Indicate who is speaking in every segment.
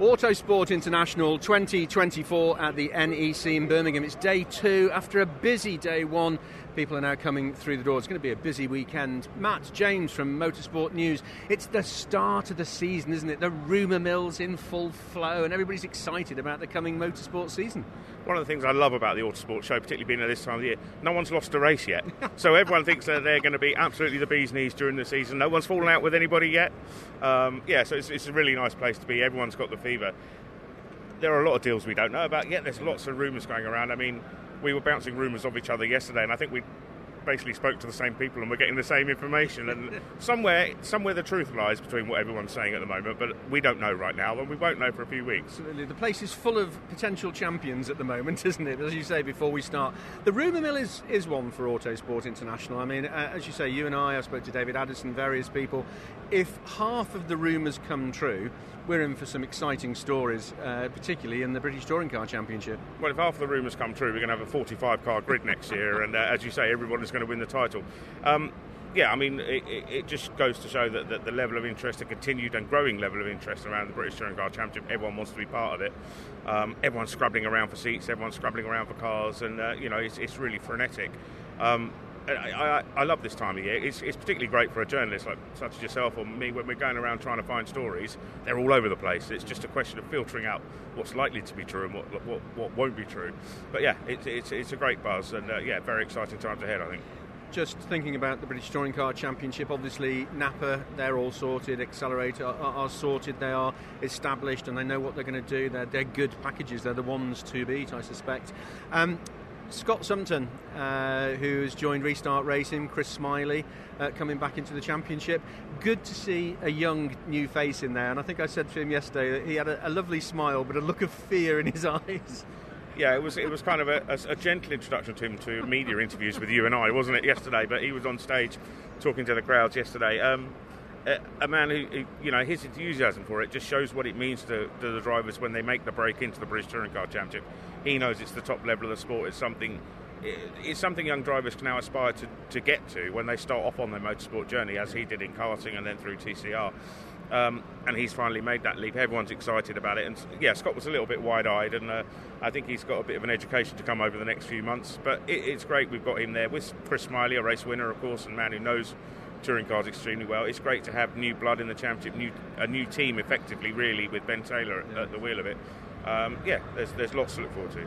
Speaker 1: Autosport International 2024 at the NEC in Birmingham. It's day two after a busy day one. People are now coming through the door. It's going to be a busy weekend. Matt James from Motorsport News. It's the start of the season, isn't it? The rumour mill's in full flow, and everybody's excited about the coming motorsport season.
Speaker 2: One of the things I love about the Autosport show, particularly being at this time of the year, no one's lost a race yet. so everyone thinks that they're going to be absolutely the bee's knees during the season. No one's fallen out with anybody yet. Um, yeah, so it's, it's a really nice place to be. Everyone's got the fever. There are a lot of deals we don't know about yet. There's lots of rumours going around. I mean, we were bouncing rumours of each other yesterday, and I think we basically spoke to the same people and we're getting the same information. And somewhere, somewhere the truth lies between what everyone's saying at the moment, but we don't know right now, and we won't know for a few weeks.
Speaker 1: Absolutely. The place is full of potential champions at the moment, isn't it? As you say before we start, the rumour mill is, is one for Autosport International. I mean, uh, as you say, you and I, I spoke to David Addison, various people. If half of the rumours come true, we're in for some exciting stories, uh, particularly in the British Touring Car Championship.
Speaker 2: Well, if half of the rumours come true, we're going to have a 45 car grid next year, and uh, as you say, everyone is going to win the title. Um, yeah, I mean, it, it, just goes to show that, that, the level of interest, a continued and growing level of interest around the British Touring Car Championship, everyone wants to be part of it. Um, everyone's scrabbling around for seats, everyone's scrabbling around for cars, and uh, you know, it's, it's really frenetic. Um, I, I, love this time of year. It's, it's, particularly great for a journalist like such as yourself or me when we're going around trying to find stories. They're all over the place. It's just a question of filtering out what's likely to be true and what what, what won't be true. But yeah, it's, it's, it's a great buzz and uh, yeah, very exciting times ahead. I think.
Speaker 1: Just thinking about the British Touring Car Championship, obviously Napa, they're all sorted. Accelerator are, are, sorted. They are established, and they know what they're going to do. They're, they're good packages. They're the ones to beat, I suspect. Um, Scott Sumpton, uh, who has joined Restart Racing, Chris Smiley, uh, coming back into the championship. Good to see a young new face in there, and I think I said to him yesterday that he had a, a lovely smile, but a look of fear in his eyes.
Speaker 2: Yeah, it was it was kind of a, a, a, gentle introduction to him to media interviews with you and I, wasn't it? Yesterday, but he was on stage talking to the crowds yesterday. Um, a man who, who, you know, his enthusiasm for it just shows what it means to, to, the drivers when they make the break into the British Touring Car Championship. He knows it's the top level of the sport. It's something, it's something young drivers can now aspire to, to get to when they start off on their motorsport journey, as he did in karting and then through TCR. Um, and he's finally made that leap. Everyone's excited about it. And yeah, Scott was a little bit wide eyed, and uh, I think he's got a bit of an education to come over the next few months. But it, it's great we've got him there with Chris Smiley, a race winner, of course, and man who knows touring cars extremely well. It's great to have new blood in the championship, new, a new team effectively, really, with Ben Taylor at, at the wheel of it. Um, yeah, there's, there's lots to look forward to.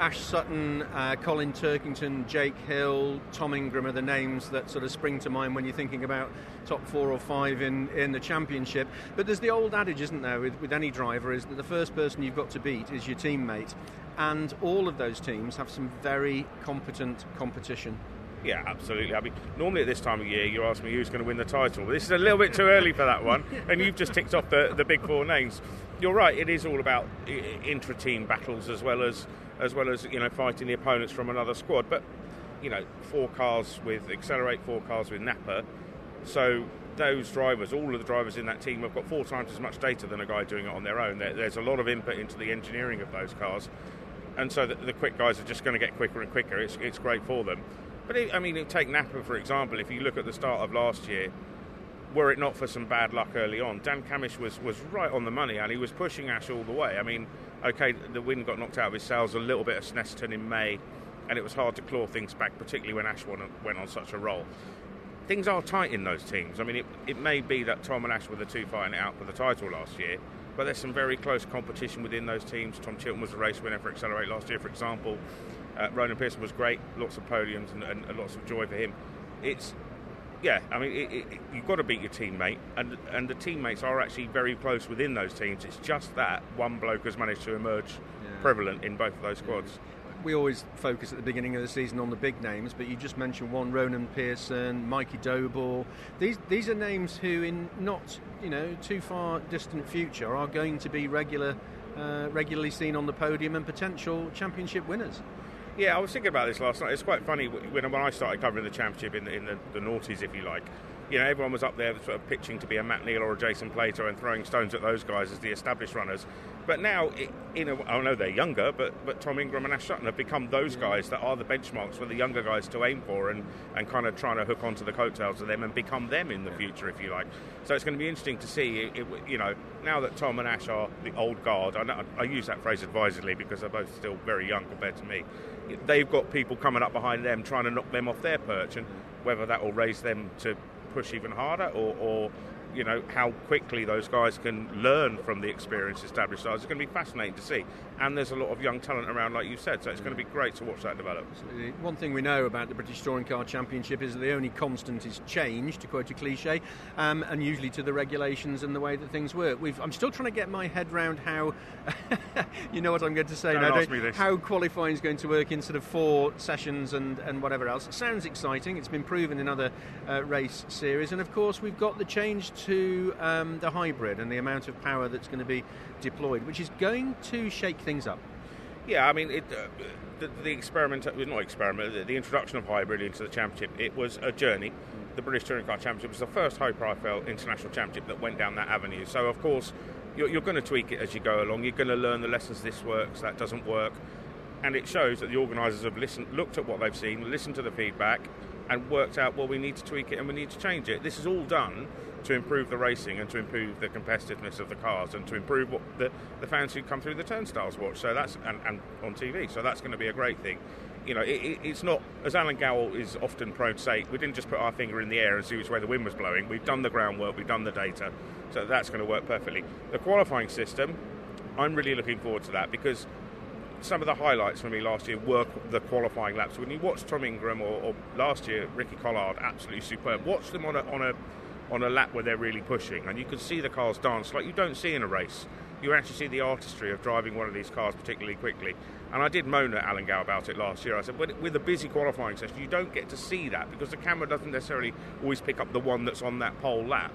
Speaker 1: Ash Sutton, uh, Colin Turkington, Jake Hill, Tom Ingram are the names that sort of spring to mind when you're thinking about top four or five in, in the championship. But there's the old adage, isn't there, with, with any driver, is that the first person you've got to beat is your teammate. And all of those teams have some very competent competition.
Speaker 2: Yeah, absolutely. I mean, normally at this time of year, you ask me who's going to win the title. But this is a little bit too early for that one, and you've just ticked off the, the big four names. You're right. It is all about intra-team battles as well as as well as you know fighting the opponents from another squad. But you know, four cars with Excelr8, four cars with Napa. So those drivers, all of the drivers in that team, have got four times as much data than a guy doing it on their own. there's a lot of input into the engineering of those cars, and so the, the quick guys are just going to get quicker and quicker. It's, it's great for them. But it, I mean, take Napa for example. If you look at the start of last year, were it not for some bad luck early on, Dan Cammish was, was right on the money and he was pushing Ash all the way. I mean, okay, the wind got knocked out of his sails a little bit at Snetterton in May, and it was hard to claw things back, particularly when Ash went on such a roll. Things are tight in those teams. I mean, it, it may be that Tom and Ash were the two fighting it out for the title last year, but there's some very close competition within those teams. Tom Chilton was the race winner for Excelr8 last year, for example. Uh, Ronan Pearson was great, lots of podiums and, and, and, lots of joy for him. It's yeah, I mean, it, it, you've got to beat your teammate, and and the teammates are actually very close within those teams. It's just that one bloke has managed to emerge yeah. prevalent in both of those squads. Yeah.
Speaker 1: We always focus at the beginning of the season on the big names, but you just mentioned one: Ronan Pearson, Mikey Doble. These these are names who, in not you know too far distant future, are going to be regular, uh, regularly seen on the podium and potential championship winners.
Speaker 2: Yeah, I was thinking about this last night. It's quite funny when, when I started covering the championship in, the, in the, the noughties, if you like. you know, everyone was up there sort of pitching to be a Matt Neal or a Jason Plato and throwing stones at those guys as the established runners. But now, you know, I know they're younger, but, but Tom Ingram and Ash Sutton have become those mm. guys that are the benchmarks for the younger guys to aim for and, and kind of trying to hook onto the coattails of them and become them in the future, if you like. So it's going to be interesting to see, it, you know, now that Tom and Ash are the old guard, I, know, I use that phrase advisedly because they're both still very young compared to me, they've got people coming up behind them trying to knock them off their perch and whether that will raise them to push even harder or, or you know how quickly those guys can learn from the experienced established stars. It's going to be fascinating to see, and there's a lot of young talent around, like you said. So it's going to be great to watch that develop.
Speaker 1: One thing we know about the British Touring Car Championship is that the only constant is change, to quote a cliche, um, and usually to the regulations and the way that things work. We've, I'm still trying to get my head around how, you know what I'm going to say
Speaker 2: Don't
Speaker 1: now,
Speaker 2: ask me this.
Speaker 1: how qualifying is going to work in sort of four sessions and, and whatever else. It sounds exciting. It's been proven in other uh, race series, and of course we've got the change to um, the hybrid and the amount of power that's going to be deployed, which is going to shake things up.
Speaker 2: Yeah, I mean, it, uh, the, the experiment, uh, not experiment, the, the introduction of hybrid into the championship, it was a journey. The British Touring Car Championship was the first high-profile international championship that went down that avenue. So, of course, you're, you're going to tweak it as you go along. You're going to learn the lessons. This works, that doesn't work, and it shows that the organisers have listened, looked at what they've seen, listened to the feedback, and worked out, well, we need to tweak it and we need to change it. This is all done to improve the racing and to improve the competitiveness of the cars and to improve what the, the fans who come through the turnstiles watch. So that's and, and on TV. So that's going to be a great thing. You know, it, it, it's not as Alan Gow is often prone to say. We didn't just put our finger in the air and see which way the wind was blowing. We've done the groundwork. We've done the data. So that's going to work perfectly. The qualifying system, I'm really looking forward to that because some of the highlights for me last year were the qualifying laps. When you watch Tom Ingram or, or last year Ricky Collard, absolutely superb. Watch them on a, on a on a lap where they're really pushing, and you can see the cars dance like you don't see in a race. You actually see the artistry of driving one of these cars particularly quickly. And I did moan at Alan Gow about it last year. I said, with a busy qualifying session, you don't get to see that because the camera doesn't necessarily always pick up the one that's on that pole lap.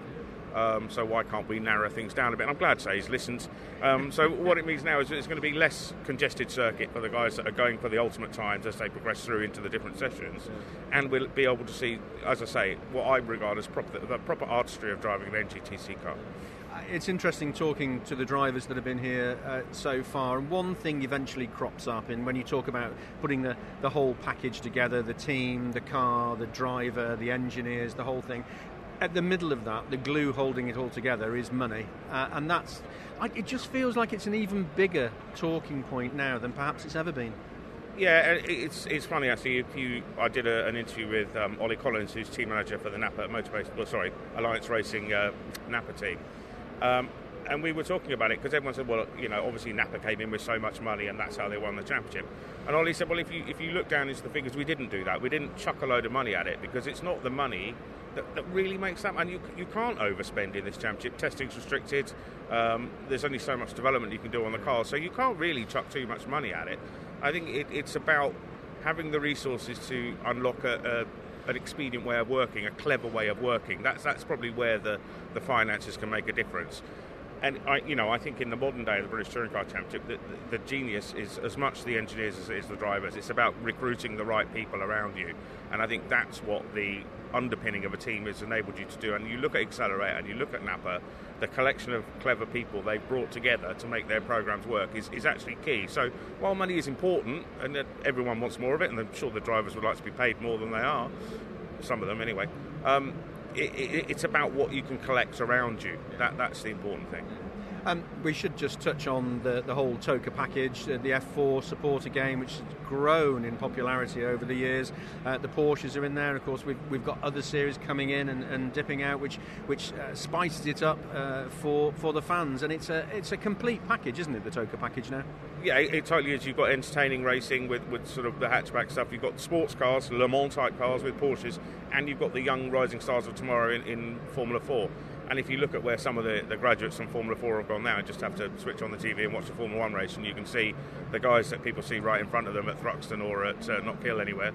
Speaker 2: Um, so why can't we narrow things down a bit? And I'm glad say he's listened. Um, so what it means now is it's going to be less congested circuit for the guys that are going for the ultimate times as they progress through into the different sessions, and we'll be able to see, as I say, what I regard as proper, the proper artistry of driving an NGTC car
Speaker 1: it's interesting talking to the drivers that have been here uh, so far. And one thing eventually crops up in when you talk about putting the, the whole package together the team, the car, the driver, the engineers, the whole thing at the middle of that, the glue holding it all together is money, uh, and that's. it just feels like it's an even bigger talking point now than perhaps it's ever been.
Speaker 2: Yeah, it's it's funny actually. If you, I did a, an interview with um, Ollie Collins, who's team manager for the Napa Motor well, sorry, Alliance Racing uh, Napa team, um, and we were talking about it because everyone said, well, you know, obviously Napa came in with so much money, and that's how they won the championship. And Ollie said, well, if you if you look down into the figures, we didn't do that. We didn't chuck a load of money at it because it's not the money that, that really makes that. And you, you can't overspend in this championship. Testing's restricted. Um, there's only so much development you can do on the car, so you can't really chuck too much money at it. I think it, it's about having the resources to unlock a, a, an expedient way of working, a clever way of working. That's that's probably where the, the finances can make a difference. And I, you know, I think in the modern day of the British Touring Car Championship, the, the, the genius is as much the engineers as it is the drivers. It's about recruiting the right people around you, and I think that's what the underpinning of a team has enabled you to do. And you look at Excelr8 and you look at Napa, the collection of clever people they've brought together to make their programs work is, is actually key. So while money is important and everyone wants more of it, and I'm sure the drivers would like to be paid more than they are, some of them anyway. Um, it, it, it's about what you can collect around you. That, that's the important thing.
Speaker 1: Um, we should just touch on the, the whole TOCA package, the F4 supporter game, which has grown in popularity over the years. Uh, the Porsches are in there. Of course, we've, we've got other series coming in and, and dipping out, which which uh, spices it up uh, for for the fans. And it's a it's a complete package, isn't it? The TOCA package now.
Speaker 2: Yeah, it, it totally is. You've got entertaining racing with, with sort of the hatchback stuff. You've got sports cars, Le Mans type cars with Porsches, and you've got the young rising stars of tomorrow in, in Formula Four. And if you look at where some of the, the graduates from Formula 4 have gone now, just have to switch on the TV and watch the Formula 1 race, and you can see the guys that people see right in front of them at Thruxton or at uh, Knockhill anywhere,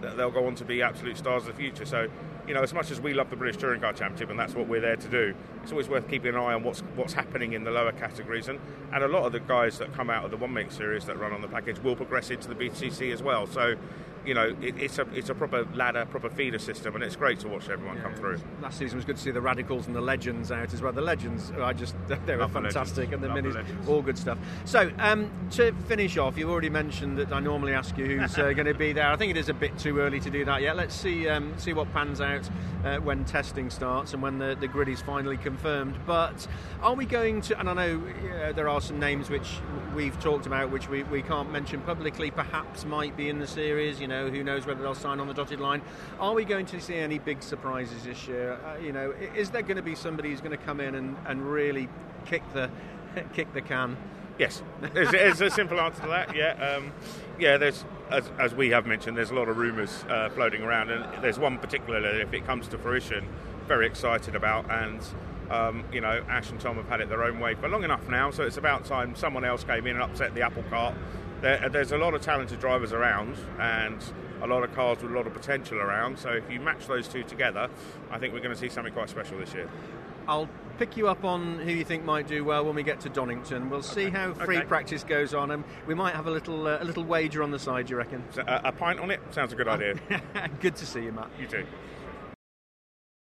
Speaker 2: they'll go on to be absolute stars of the future. So, you know, as much as we love the British Touring Car Championship, and that's what we're there to do, it's always worth keeping an eye on what's what's happening in the lower categories. And, and a lot of the guys that come out of the one make series that run on the package will progress into the BTCC as well. So, you know, it, it's a it's a proper ladder, proper feeder system, and it's great to watch everyone come through.
Speaker 1: Last season was good to see the radicals and the legends out as well. The legends, I just they were
Speaker 2: Love
Speaker 1: fantastic,
Speaker 2: legends.
Speaker 1: and the
Speaker 2: Love
Speaker 1: minis,
Speaker 2: legends.
Speaker 1: all good stuff. So um, to finish off, you've already mentioned that I normally ask you who's uh, going to be there. I think it is a bit too early to do that yet. Let's see um, see what pans out uh, when testing starts and when the, the grid is finally confirmed. But are we going to? And I know uh, there are some names which we've talked about, which we, we can't mention publicly. Perhaps might be in the series. You know, who knows whether they'll sign on the dotted line. Are we going to see any big surprises this year? Uh, you know, is there going to be somebody who's going to come in and, and really kick the kick the can?
Speaker 2: Yes, there's, a simple answer to that. Yeah, um, yeah. There's as, as we have mentioned, there's a lot of rumours uh, floating around, and there's one particularly, if it comes to fruition, very excited about. And um, you know, Ash and Tom have had it their own way for long enough now, so it's about time someone else came in and upset the apple cart. There, there's a lot of talented drivers around, and a lot of cars with a lot of potential around. So if you match those two together, I think we're going to see something quite special this year.
Speaker 1: I'll pick you up on who you think might do well when we get to Donington. We'll see how free
Speaker 2: Okay.
Speaker 1: practice goes on, and we might have a little uh, a little wager on the side. Do you reckon?
Speaker 2: So, uh, a pint on it sounds a good idea.
Speaker 1: Good to see you, Matt.
Speaker 2: You too.